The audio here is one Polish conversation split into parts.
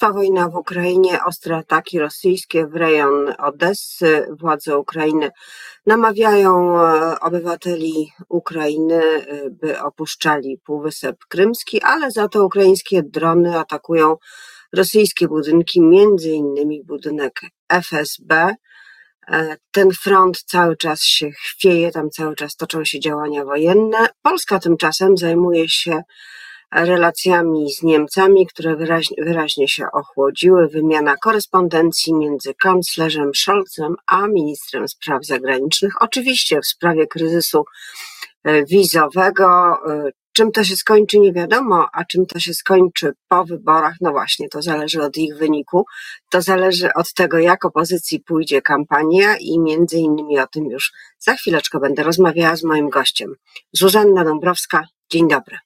Trwa wojna w Ukrainie, ostre ataki rosyjskie w rejon Odessy. Władze Ukrainy namawiają e, obywateli Ukrainy, e, by opuszczali Półwysep Krymski, ale za to ukraińskie drony atakują rosyjskie budynki, między innymi budynek FSB. E, ten front cały czas się chwieje, tam cały czas toczą się działania wojenne. Polska tymczasem zajmuje się relacjami z Niemcami, które wyraźnie, wyraźnie się ochłodziły. Wymiana korespondencji między kanclerzem Scholzem a ministrem spraw zagranicznych. Oczywiście w sprawie kryzysu e, wizowego. E, czym to się skończy, nie wiadomo, a czym to się skończy po wyborach, no właśnie, to zależy od ich wyniku. To zależy od tego, jak opozycji pójdzie kampania i między innymi o tym już za chwileczkę będę rozmawiała z moim gościem. Zuzanna Dąbrowska, dzień dobry.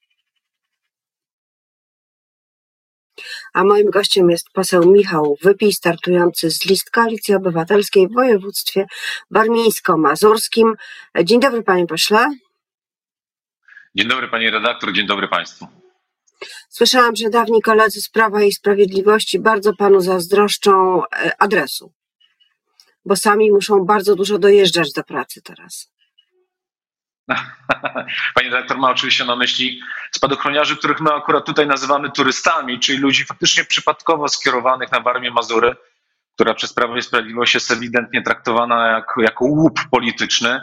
A moim gościem jest poseł Michał Wypij, startujący z list Koalicji Obywatelskiej w województwie warmińsko-mazurskim. Dzień dobry, panie pośle. Dzień dobry, pani redaktor, dzień dobry państwu. Słyszałam, że dawni koledzy z Prawa i Sprawiedliwości bardzo panu zazdroszczą e, adresu, bo sami muszą bardzo dużo dojeżdżać do pracy teraz. Pani redaktor ma oczywiście na myśli spadochroniarzy, których my akurat tutaj nazywamy turystami, czyli ludzi faktycznie przypadkowo skierowanych na Warmię Mazury, która przez Prawo i Sprawiedliwość jest ewidentnie traktowana jako, jako łup polityczny.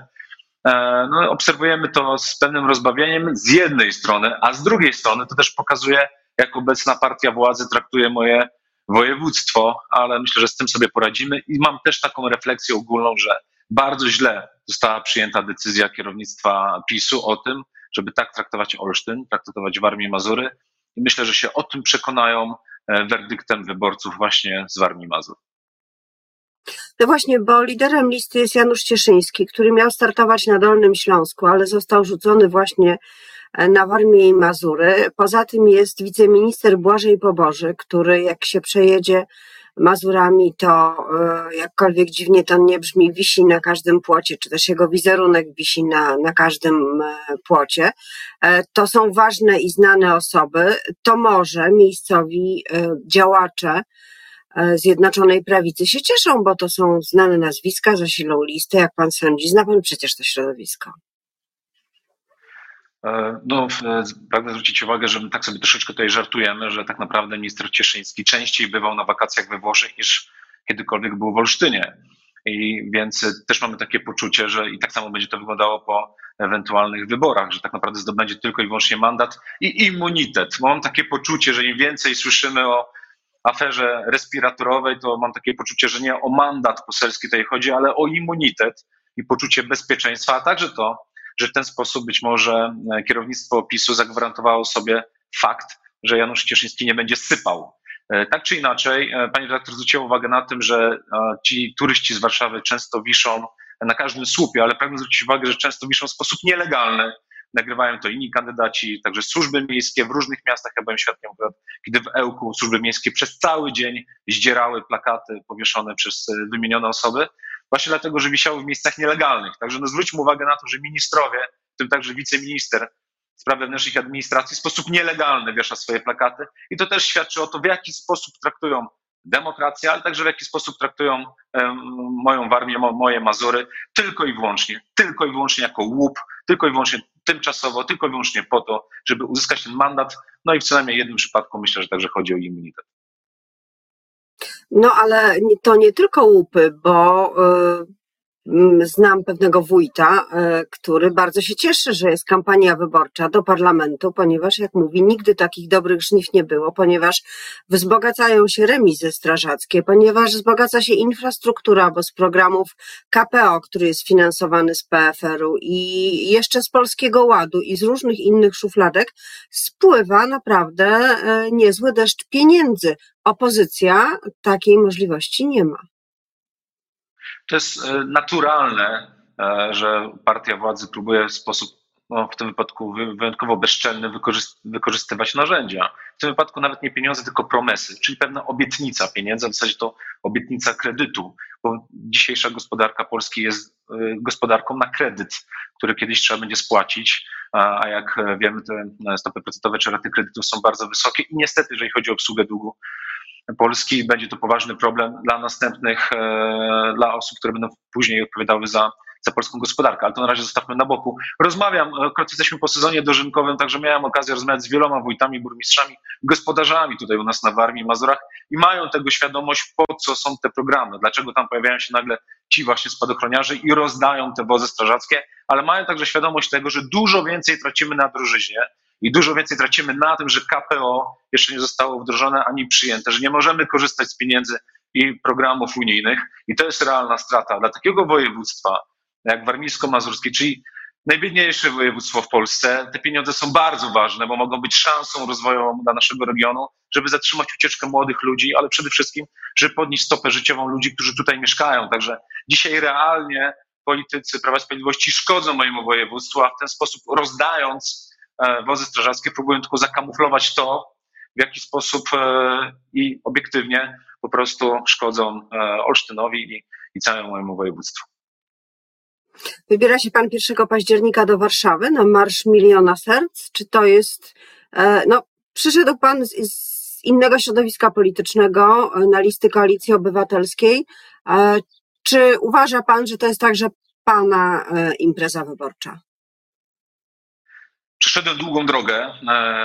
E, no, obserwujemy to z pewnym rozbawieniem z jednej strony, a z drugiej strony to też pokazuje, jak obecna partia władzy traktuje moje województwo, ale myślę, że z tym sobie poradzimy i mam też taką refleksję ogólną, że bardzo źle została przyjęta decyzja kierownictwa PiSu o tym, żeby tak traktować Olsztyn, traktować Warmię Mazury i myślę, że się o tym przekonają e, werdyktem wyborców właśnie z Warmii Mazur. No właśnie, bo liderem listy jest Janusz Cieszyński, który miał startować na Dolnym Śląsku, ale został rzucony właśnie e, na Warmię i Mazury. Poza tym jest wiceminister Błażej Poboży, który jak się przejedzie Mazurami, to e, jakkolwiek dziwnie to nie brzmi, wisi na każdym płocie, czy też jego wizerunek wisi na, na każdym e, płocie. E, to są ważne i znane osoby. To może miejscowi działacze Zjednoczonej Prawicy się cieszą, bo to są znane nazwiska, zasilą listę, jak pan sądzi. Zna pan przecież to środowisko. E, no, pragnę zwrócić uwagę, że my tak sobie troszeczkę tutaj żartujemy, że tak naprawdę minister Cieszyński częściej bywał na wakacjach we Włoszech niż kiedykolwiek był w Olsztynie. I więc też mamy takie poczucie, że i tak samo będzie to wyglądało po ewentualnych wyborach, że tak naprawdę zdobędzie tylko i wyłącznie mandat i immunitet. Mam takie poczucie, że im więcej słyszymy o aferze respiratorowej, to mam takie poczucie, że nie o mandat poselski tutaj chodzi, ale o immunitet i poczucie bezpieczeństwa, a także to, że w ten sposób być może e, kierownictwo PiSu zagwarantowało sobie fakt, że Janusz Cieszyński nie będzie sypał. E, tak czy inaczej, e, pani redaktor zwróciła uwagę na tym, że ci turyści z Warszawy często wiszą na każdym słupie, ale pragnę zwrócić uwagę, że często wiszą w sposób nielegalny. Nagrywają to inni kandydaci, także służby miejskie w różnych miastach. Ja byłem świadkiem, kiedy w Ełku służby miejskie przez cały dzień zdzierały plakaty powieszone przez wymienione osoby właśnie dlatego, że wisiały w miejscach nielegalnych. Także no zwróćmy uwagę na to, że ministrowie, w tym także wiceminister spraw wewnętrznych administracji, w sposób nielegalny wiesza swoje plakaty i to też świadczy o to, w jaki sposób traktują demokrację, ale także w jaki sposób traktują moją Warmię, moje Mazury, tylko i wyłącznie, tylko i wyłącznie jako łup, tylko i wyłącznie tymczasowo, tylko i wyłącznie po to, żeby uzyskać ten mandat. No i w co najmniej jednym przypadku myślę, że także chodzi o immunitet. No ale to nie tylko łupy, bo y, znam pewnego wójta, e, który bardzo się cieszy, że jest kampania wyborcza do parlamentu, ponieważ, jak mówi, nigdy takich dobrych żniw nie było, ponieważ wzbogacają się remizy strażackie, ponieważ wzbogaca się infrastruktura, bo z programów KPO, który jest finansowany z PFR-u i jeszcze z Polskiego Ładu i z różnych innych szufladek, spływa naprawdę e, niezły deszcz pieniędzy. Opozycja takiej możliwości nie ma. To jest e, naturalne, e, że partia władzy próbuje w sposób no, w tym wypadku wyjątkowo bezczelny wykorzystywać narzędzia. W tym wypadku nawet nie pieniądze, tylko promesy, czyli pewna obietnica pieniędzy, w zasadzie to obietnica kredytu, bo dzisiejsza gospodarka Polski jest e, gospodarką na kredyt, który kiedyś trzeba będzie spłacić, a jak wiemy, te stopy procentowe czy raty kredytów są bardzo wysokie i niestety, jeżeli chodzi o obsługę długu, Polski. Będzie to poważny problem dla następnych, dla osób, które będą później odpowiadały za za polską gospodarkę, ale to na razie zostawmy na boku. Rozmawiam, akurat jesteśmy po sezonie dożynkowym, także miałem okazję rozmawiać z wieloma wójtami, burmistrzami, gospodarzami tutaj u nas na Warmii, Mazurach i mają tego świadomość, po co są te programy, dlaczego tam pojawiają się nagle ci właśnie spadochroniarze i rozdają te wozy strażackie, ale mają także świadomość tego, że dużo więcej tracimy na drożyźnie, i dużo więcej tracimy na tym, że KPO jeszcze nie zostało wdrożone ani przyjęte, że nie możemy korzystać z pieniędzy i programów unijnych i to jest realna strata. Dla takiego województwa, jak warmińsko-mazurskie, czyli najbiedniejsze województwo w Polsce. Te pieniądze są bardzo ważne, bo mogą być szansą rozwojową dla naszego regionu, żeby zatrzymać ucieczkę młodych ludzi, ale przede wszystkim, żeby podnieść stopę życiową ludzi, którzy tutaj mieszkają. Także dzisiaj realnie politycy Prawa i Sprawiedliwości szkodzą mojemu województwu, a w ten sposób rozdając wozy strażackie próbują tylko zakamuflować to, w jaki sposób e, i obiektywnie po prostu szkodzą e, Olsztynowi i, i całemu mojemu województwu. Wybiera się pan 1 października do Warszawy na Marsz Miliona Serc. Czy to jest, e, no, przyszedł pan z, z innego środowiska politycznego e, na listy Koalicji Obywatelskiej. E, czy uważa pan, że to jest także pana impreza wyborcza? Przeszedłem długą drogę,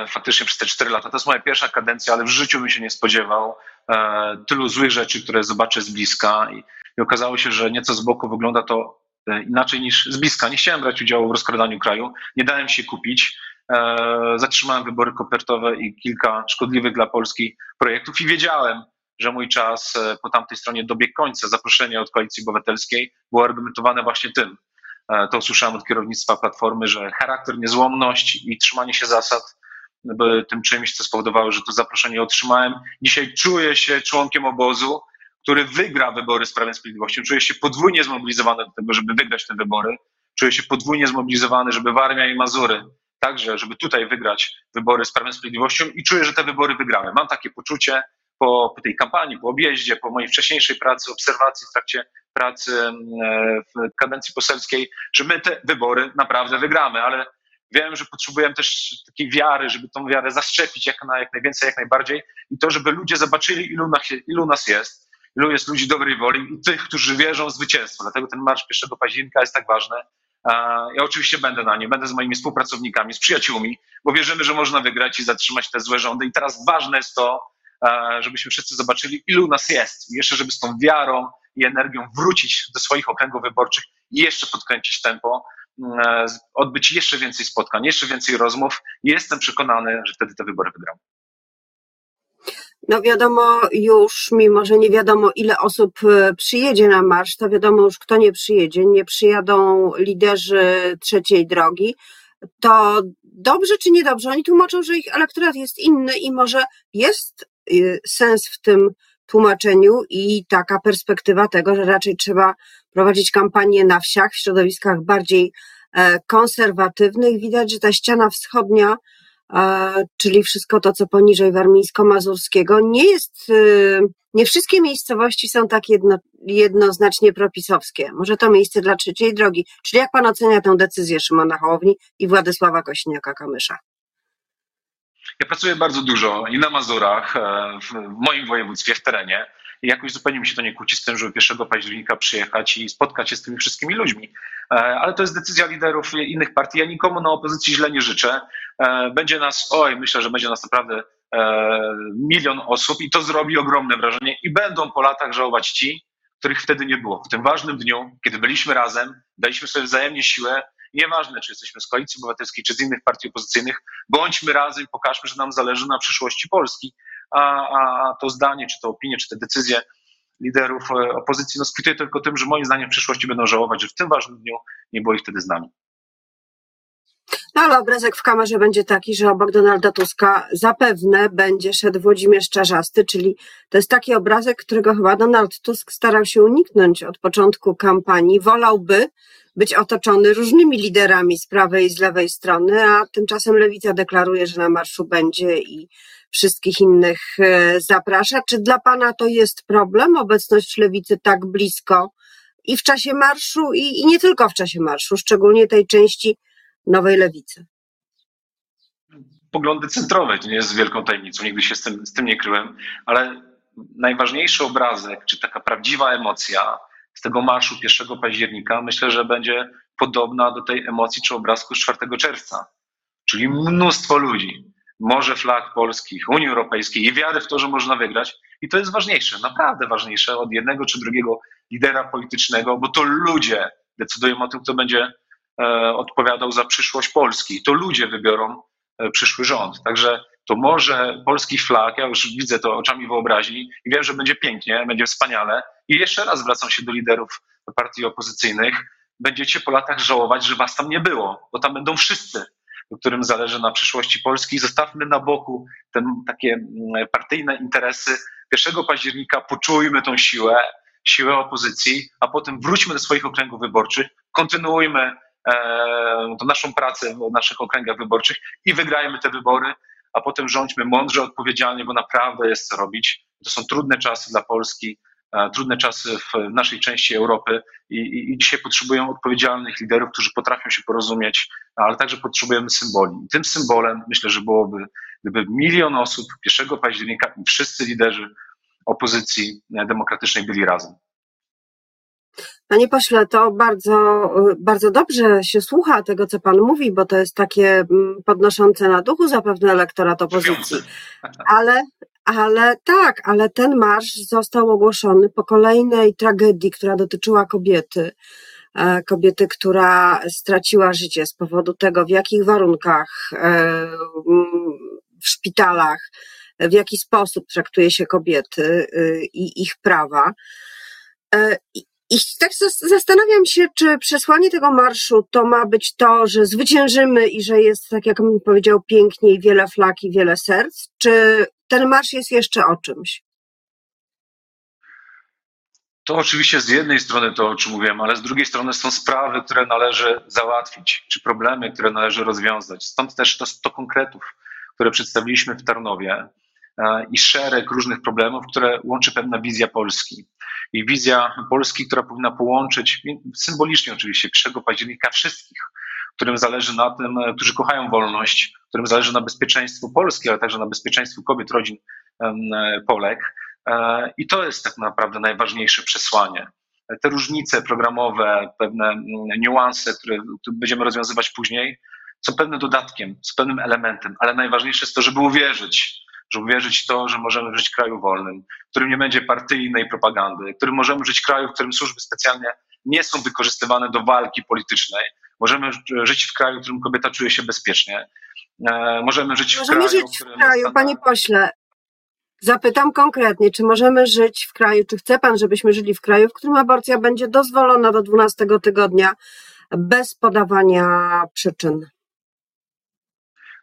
faktycznie przez te cztery lata. To jest moja pierwsza kadencja, ale w życiu bym się nie spodziewał tylu złych rzeczy, które zobaczę z bliska. I, i okazało się, że nieco z boku wygląda to E, inaczej niż z bliska. Nie chciałem brać udziału w rozkradaniu kraju, nie dałem się kupić. E, zatrzymałem wybory kopertowe i kilka szkodliwych dla Polski projektów i wiedziałem, że mój czas e, po tamtej stronie dobiegł końca. Zaproszenie od Koalicji Obywatelskiej było argumentowane właśnie tym. To usłyszałem od kierownictwa Platformy, że charakter, niezłomność i trzymanie się zasad były tym czymś, co spowodowało, że to zaproszenie otrzymałem. Dzisiaj czuję się członkiem obozu, który wygra wybory z Prawem Sprawiedliwością, czuje się podwójnie zmobilizowany do tego, żeby wygrać te wybory, czuje się podwójnie zmobilizowany, żeby Warmia i Mazury także, żeby tutaj wygrać wybory z Prawem Sprawiedliwością i czuję, że te wybory wygramy. Mam takie poczucie po, po tej kampanii, po objeździe, po mojej wcześniejszej pracy, obserwacji w trakcie pracy e, w kadencji poselskiej, że my te wybory naprawdę wygramy, ale wiem, że potrzebujemy też takiej wiary, żeby tą wiarę zaszczepić jak, na, jak najwięcej, jak najbardziej i to, żeby ludzie zobaczyli, ilu nas, ilu nas jest, ilu jest ludzi dobrej woli i tych, którzy wierzą w zwycięstwo. Dlatego ten marsz 1 października jest tak ważny. Ja oczywiście będę na nim, będę z moimi współpracownikami, z przyjaciółmi, bo wierzymy, że można wygrać i zatrzymać te złe rządy. I teraz ważne jest to, żebyśmy wszyscy zobaczyli, ilu nas jest. I jeszcze, żeby z tą wiarą i energią wrócić do swoich okręgów wyborczych i jeszcze podkręcić tempo, odbyć jeszcze więcej spotkań, jeszcze więcej rozmów. Jestem przekonany, że wtedy te wybory wygramy. No wiadomo już, mimo że nie wiadomo ile osób e, przyjedzie na marsz, to wiadomo już kto nie przyjedzie. Nie przyjadą liderzy trzeciej drogi. To dobrze czy niedobrze? Oni tłumaczą, że ich elektorat jest inny i może jest e, sens w tym tłumaczeniu i taka perspektywa tego, że raczej trzeba prowadzić kampanię na wsiach, w środowiskach bardziej e, konserwatywnych. Widać, że ta ściana wschodnia czyli wszystko to, co poniżej warmińsko-mazurskiego, nie jest, y, nie wszystkie miejscowości są tak jedno, jednoznacznie propisowskie. Może to miejsce dla trzeciej drogi. Czyli jak pan ocenia tę decyzję Szymona Hołowni i Władysława Kośniaka-Kamysza? Ja pracuję bardzo dużo i na Mazurach, e, w moim województwie, w terenie. I jakoś zupełnie mi się to nie kłóci z tym, żeby 1 października przyjechać i spotkać się z tymi wszystkimi ludźmi. E, ale to jest decyzja liderów innych partii. Ja nikomu na opozycji źle nie życzę. E, będzie nas, oj, myślę, że będzie nas naprawdę milion osób i to zrobi ogromne wrażenie i będą po latach żałować ci, których wtedy nie było. W tym ważnym dniu, kiedy byliśmy razem, daliśmy sobie wzajemnie siłę, nieważne czy jesteśmy z Koalicji Obywatelskiej, czy z innych partii opozycyjnych, bądźmy razem i pokażmy, że nam zależy na przyszłości Polski. A, a to zdanie, czy to opinie, czy te decyzje liderów e, opozycji no, skwituje tylko tym, że moim zdaniem w przyszłości będą żałować, że w tym ważnym dniu nie było ich wtedy z nami. No ale obrazek w kamerze będzie taki, że obok Donalda Tuska zapewne będzie szedł Włodzimierz Czarzasty, czyli to jest taki obrazek, którego chyba Donald Tusk starał się uniknąć od początku kampanii. Wolałby być otoczony różnymi liderami z prawej i z lewej strony, a tymczasem Lewica deklaruje, że na marszu będzie i wszystkich innych e, zaprasza. Czy dla Pana to jest problem, obecność Lewicy tak blisko i w czasie marszu, i, i nie tylko w czasie marszu, szczególnie tej części nowej lewicy? Poglądy centrowe to nie jest wielką tajemnicą, nigdy się z tym, z tym nie kryłem, ale najważniejszy obrazek, czy taka prawdziwa emocja z tego marszu 1 października, myślę, że będzie podobna do tej emocji czy obrazku z 4 czerwca. Czyli mnóstwo ludzi, morze flag polskich, Unii Europejskiej i wiary w to, że można wygrać. I to jest ważniejsze, naprawdę ważniejsze od jednego czy drugiego lidera politycznego, bo to ludzie decydują o tym, kto będzie odpowiadał za przyszłość Polski. To ludzie wybiorą e, przyszły rząd. Także to może polskich flag, ja już widzę to oczami wyobraźni i wiem, że będzie pięknie, będzie wspaniale. I jeszcze raz zwracam się do liderów partii opozycyjnych. Będziecie po latach żałować, że was tam nie było, bo tam będą wszyscy, którym zależy na przyszłości Polski. Zostawmy na boku te takie partyjne interesy. 1 października poczujmy tą siłę, siłę opozycji, a potem wróćmy do swoich okręgów wyborczych, kontynuujmy e, naszą pracę w naszych okręgach wyborczych i wygrajmy te wybory, a potem rządźmy mądrze, odpowiedzialnie, bo naprawdę jest co robić. To są trudne czasy dla Polski, e, trudne czasy w naszej części Europy i, i, i dzisiaj potrzebujemy odpowiedzialnych liderów, którzy potrafią się porozumieć, ale także potrzebujemy symboli. I tym symbolem myślę, że byłoby, gdyby milion osób 1 października i wszyscy liderzy opozycji demokratycznej byli razem. Panie pośle, to bardzo, bardzo dobrze się słucha tego, co pan mówi, bo to jest takie mm, podnoszące na duchu zapewne elektorat opozycji. Ale, ale tak, ale ten marsz został ogłoszony po kolejnej tragedii, która dotyczyła kobiety. E, kobiety, która straciła życie z powodu tego, w jakich warunkach e, w szpitalach, w jaki sposób traktuje się kobiety y, i ich prawa. I tak zastanawiam się, czy przesłanie tego marszu to ma być to, że zwyciężymy i że jest, tak jak mi powiedział, piękniej, wiele flag i wiele serc, czy ten marsz jest jeszcze o czymś? To oczywiście z jednej strony to, o czym mówiłem, ale z drugiej strony są sprawy, które należy załatwić, czy problemy, które należy rozwiązać. Stąd też to 100 konkretów, które przedstawiliśmy w Tarnowie e, i szereg różnych problemów, które łączy pewna wizja Polski i wizja Polski, która powinna połączyć, symbolicznie oczywiście, 1 października wszystkich, którym zależy na tym, którzy kochają wolność, którym zależy na bezpieczeństwu Polski, ale także na bezpieczeństwu kobiet, rodzin Polek. E, I to jest tak naprawdę najważniejsze przesłanie. Te różnice programowe, pewne niuanse, które, które będziemy rozwiązywać później, są pewnym dodatkiem, są pewnym elementem, ale najważniejsze jest to, żeby uwierzyć, żeby wierzyć w to, że możemy żyć w kraju wolnym, w którym nie będzie partyjnej propagandy, w którym możemy żyć w kraju, w którym służby specjalne nie są wykorzystywane do walki politycznej. Możemy żyć w kraju, w którym kobieta czuje się bezpiecznie. E, możemy żyć możemy w kraju. Żyć w kraju, panie pośle. Zapytam konkretnie, czy możemy żyć w kraju, czy chce pan, żebyśmy żyli w kraju, w którym aborcja będzie dozwolona do 12 tygodnia bez podawania przyczyn?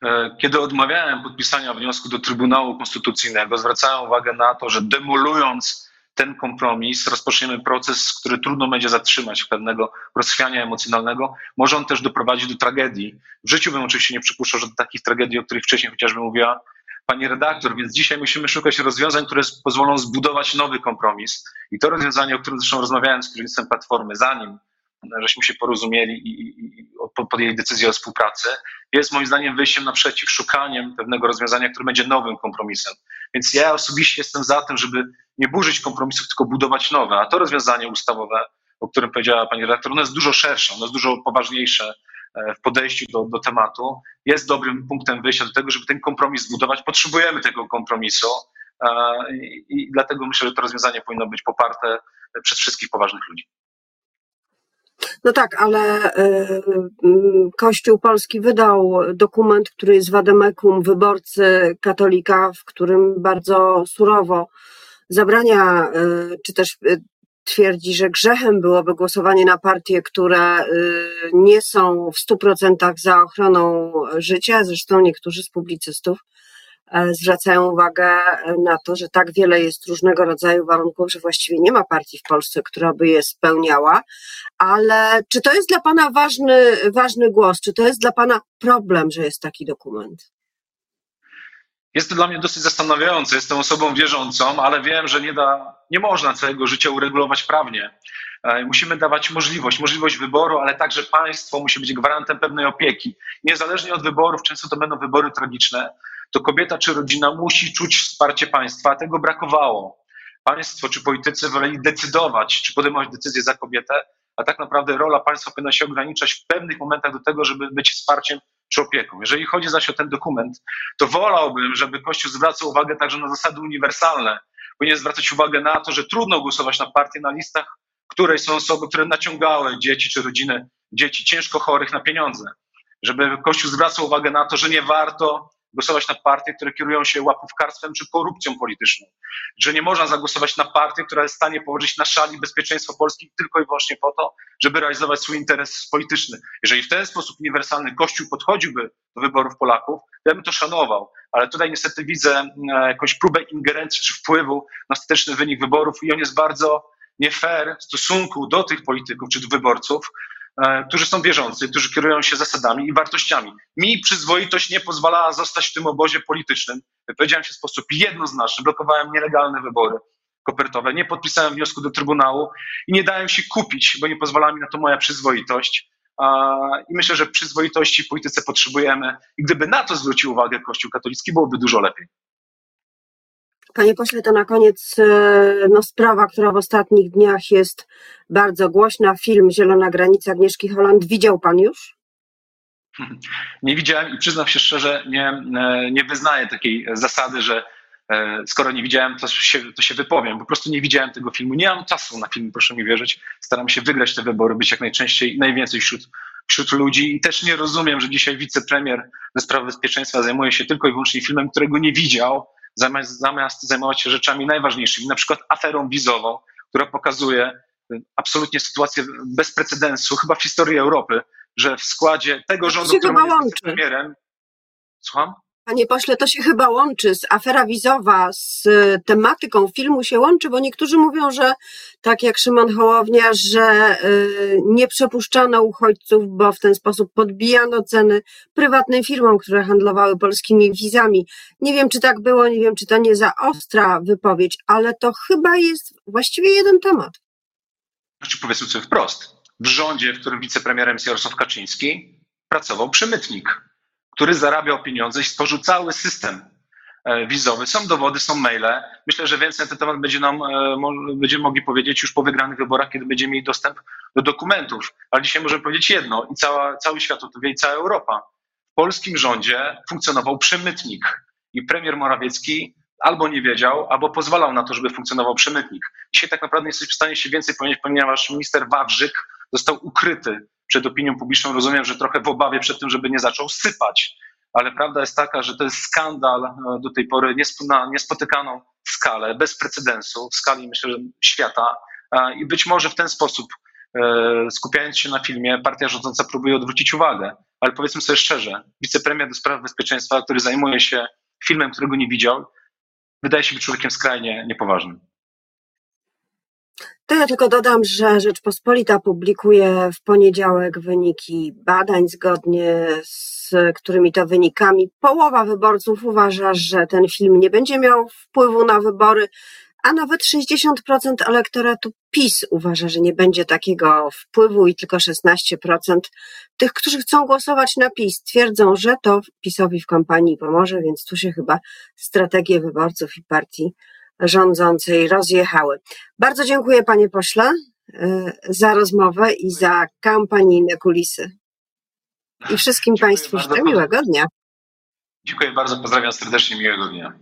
E, kiedy odmawiałem podpisania wniosku do Trybunału Konstytucyjnego, zwracałem uwagę na to, że demolując ten kompromis, rozpoczniemy proces, który trudno będzie zatrzymać pewnego rozchwiania emocjonalnego. Może on też doprowadzić do tragedii. W życiu bym oczywiście nie przypuszczał, że do takich tragedii, o których wcześniej chociażby mówiła pani redaktor, więc dzisiaj musimy szukać rozwiązań, które pozwolą zbudować nowy kompromis. I to rozwiązanie, o którym zresztą rozmawiałem z kierownictwem Platformy, zanim żeśmy się porozumieli i, podjęli decyzję o współpracy, jest moim zdaniem wyjściem naprzeciw, szukaniem pewnego rozwiązania, które będzie nowym kompromisem. Więc ja osobiście jestem za tym, żeby nie burzyć kompromisów, tylko budować nowe. A to rozwiązanie ustawowe, o którym powiedziała pani redaktor, ono jest dużo szersze, ono jest dużo poważniejsze e, w podejściu do, do tematu. Jest dobrym punktem wyjścia do tego, żeby ten kompromis zbudować. Potrzebujemy tego kompromisu e, i, i dlatego myślę, że to rozwiązanie powinno być poparte przez wszystkich poważnych ludzi. No tak, ale y, mm, Kościół Polski wydał dokument, który jest wademekum wyborcy katolika, w którym bardzo surowo zabrania, y, czy też y, twierdzi, że grzechem byłoby głosowanie na partie, które nie są w stu procentach za ochroną życia. Zresztą niektórzy z publicystów zwracają uwagę na to, że tak wiele jest różnego rodzaju warunków, że właściwie nie ma partii w Polsce, która by je spełniała. Ale czy to jest dla Pana ważny, ważny głos? Czy to jest dla Pana problem, że jest taki dokument? Jest to dla mnie dosyć zastanawiające. Jestem osobą wierzącą, ale wiem, że nie, da, nie można całego życia uregulować prawnie. E, musimy dawać możliwość, możliwość wyboru, ale także państwo musi być gwarantem pewnej opieki. Niezależnie od wyborów, często to będą wybory tragiczne, to kobieta czy rodzina musi czuć wsparcie państwa, a tego brakowało. państwo czy politycy woleli decydować, czy podejmować decyzje za kobietę, a tak naprawdę rola państwa powinna się ograniczać w pewnych momentach do tego, żeby być wsparciem czy opieką. Jeżeli chodzi zaś o ten dokument, to wolałbym, żeby Kościół zwracał uwagę także na zasady uniwersalne. Powinien zwracać uwagę na to, że trudno głosować na partię na listach, której są osoby, które naciągały dzieci czy rodziny dzieci ciężko chorych na pieniądze. Żeby Kościół zwracał uwagę na to, że nie warto głosować na partie, które kierują się łapówkarstwem czy korupcją polityczną. Że nie można zagłosować na partię, która jest w stanie położyć na szali bezpieczeństwo Polski tylko i wyłącznie po to, żeby realizować swój interes polityczny. Jeżeli w ten sposób uniwersalny Kościół podchodziłby do wyborów Polaków, ja bym to szanował. Ale tutaj niestety widzę e, jakąś próbę ingerencji czy wpływu na ostateczny wynik wyborów i on jest bardzo nie fair w stosunku do tych polityków czy do wyborców, którzy są wierzący, którzy kierują się zasadami i wartościami. Mi przyzwoitość nie pozwalała zostać w tym obozie politycznym. Wypowiedziałem się w sposób jednoznaczny, blokowałem nielegalne wybory kopertowe, nie podpisałem wniosku do Trybunału i nie dałem się kupić, bo nie pozwala mi na to moja przyzwoitość. I myślę, że przyzwoitości w polityce potrzebujemy i gdyby na to zwrócił uwagę Kościół katolicki, byłoby dużo lepiej. Panie pośle, to na koniec e, no, sprawa, która w ostatnich dniach jest bardzo głośna. Film Zielona Granica Agnieszki Holland. Widział pan już? Nie widziałem i przyznam się szczerze, nie, e, nie wyznaję takiej zasady, że e, skoro nie widziałem, to się, to się wypowiem. Po prostu nie widziałem tego filmu. Nie mam czasu na film, proszę mi wierzyć. Staram się wygrać te wybory, być jak najczęściej najwięcej wśród, wśród ludzi. I też nie rozumiem, że dzisiaj wicepremier ze spraw bezpieczeństwa zajmuje się tylko i wyłącznie filmem, którego nie widział zamiast, zamiast zajmować się rzeczami najważniejszymi, na przykład aferą wizową, która pokazuje y, absolutnie sytuację bez precedensu, chyba w historii Europy, że w składzie tego rządu, który jest premierem. Słucham? Panie pośle, to się chyba łączy, z afera wizowa z e, tematyką filmu się łączy, bo niektórzy mówią, że tak jak Szymon Hołownia, że e, nie przepuszczano uchodźców, bo w ten sposób podbijano ceny prywatnym firmom, które handlowały polskimi wizami. Nie wiem, czy tak było, nie wiem, czy to nie za ostra wypowiedź, ale to chyba jest właściwie jeden temat. Znaczy powiedzmy sobie wprost. W rządzie, w którym wicepremierem jest Jarosław Kaczyński, pracował przemytnik który zarabiał pieniądze i stworzył cały system e, wizowy. Są dowody, są maile. Myślę, że więcej na ten temat będzie nam, e, będziemy mogli powiedzieć już po wygranych wyborach, kiedy będziemy mieli dostęp do dokumentów. Ale dzisiaj możemy powiedzieć jedno i cała, cały świat o tym wie i cała Europa. W polskim rządzie funkcjonował przemytnik i premier Morawiecki albo nie wiedział, albo pozwalał na to, żeby funkcjonował przemytnik. Dzisiaj tak naprawdę nie jesteś w stanie się więcej powiedzieć, ponieważ minister Wawrzyk został ukryty przed opinią publiczną. Rozumiem, że trochę w obawie przed tym, żeby nie zaczął sypać. Ale prawda jest taka, że to jest skandal e, do tej pory na niespotykaną skalę, bez precedensu, w skali myślę, że świata. E, I być może w ten sposób, e, skupiając się na filmie, partia rządząca próbuje odwrócić uwagę. Ale powiedzmy sobie szczerze, wicepremier do spraw bezpieczeństwa, który zajmuje się filmem, którego nie widział, wydaje się być człowiekiem skrajnie niepoważnym. To ja tylko dodam, że Rzeczpospolita publikuje w poniedziałek wyniki badań, zgodnie z którymi to wynikami. Połowa wyborców uważa, że ten film nie będzie miał wpływu na wybory, a nawet 60% elektoratu PiS uważa, że nie będzie takiego wpływu i tylko 16% tych, którzy chcą głosować na PiS, twierdzą, że to PiSowi w kampanii pomoże, więc tu się chyba strategie wyborców i partii rządzącej rozjechały. Bardzo dziękuję panie pośle y, za rozmowę i za kampanijne kulisy. I wszystkim dziękuję Państwu życzę miłego dnia. Dziękuję bardzo, pozdrawiam serdecznie, miłego dnia.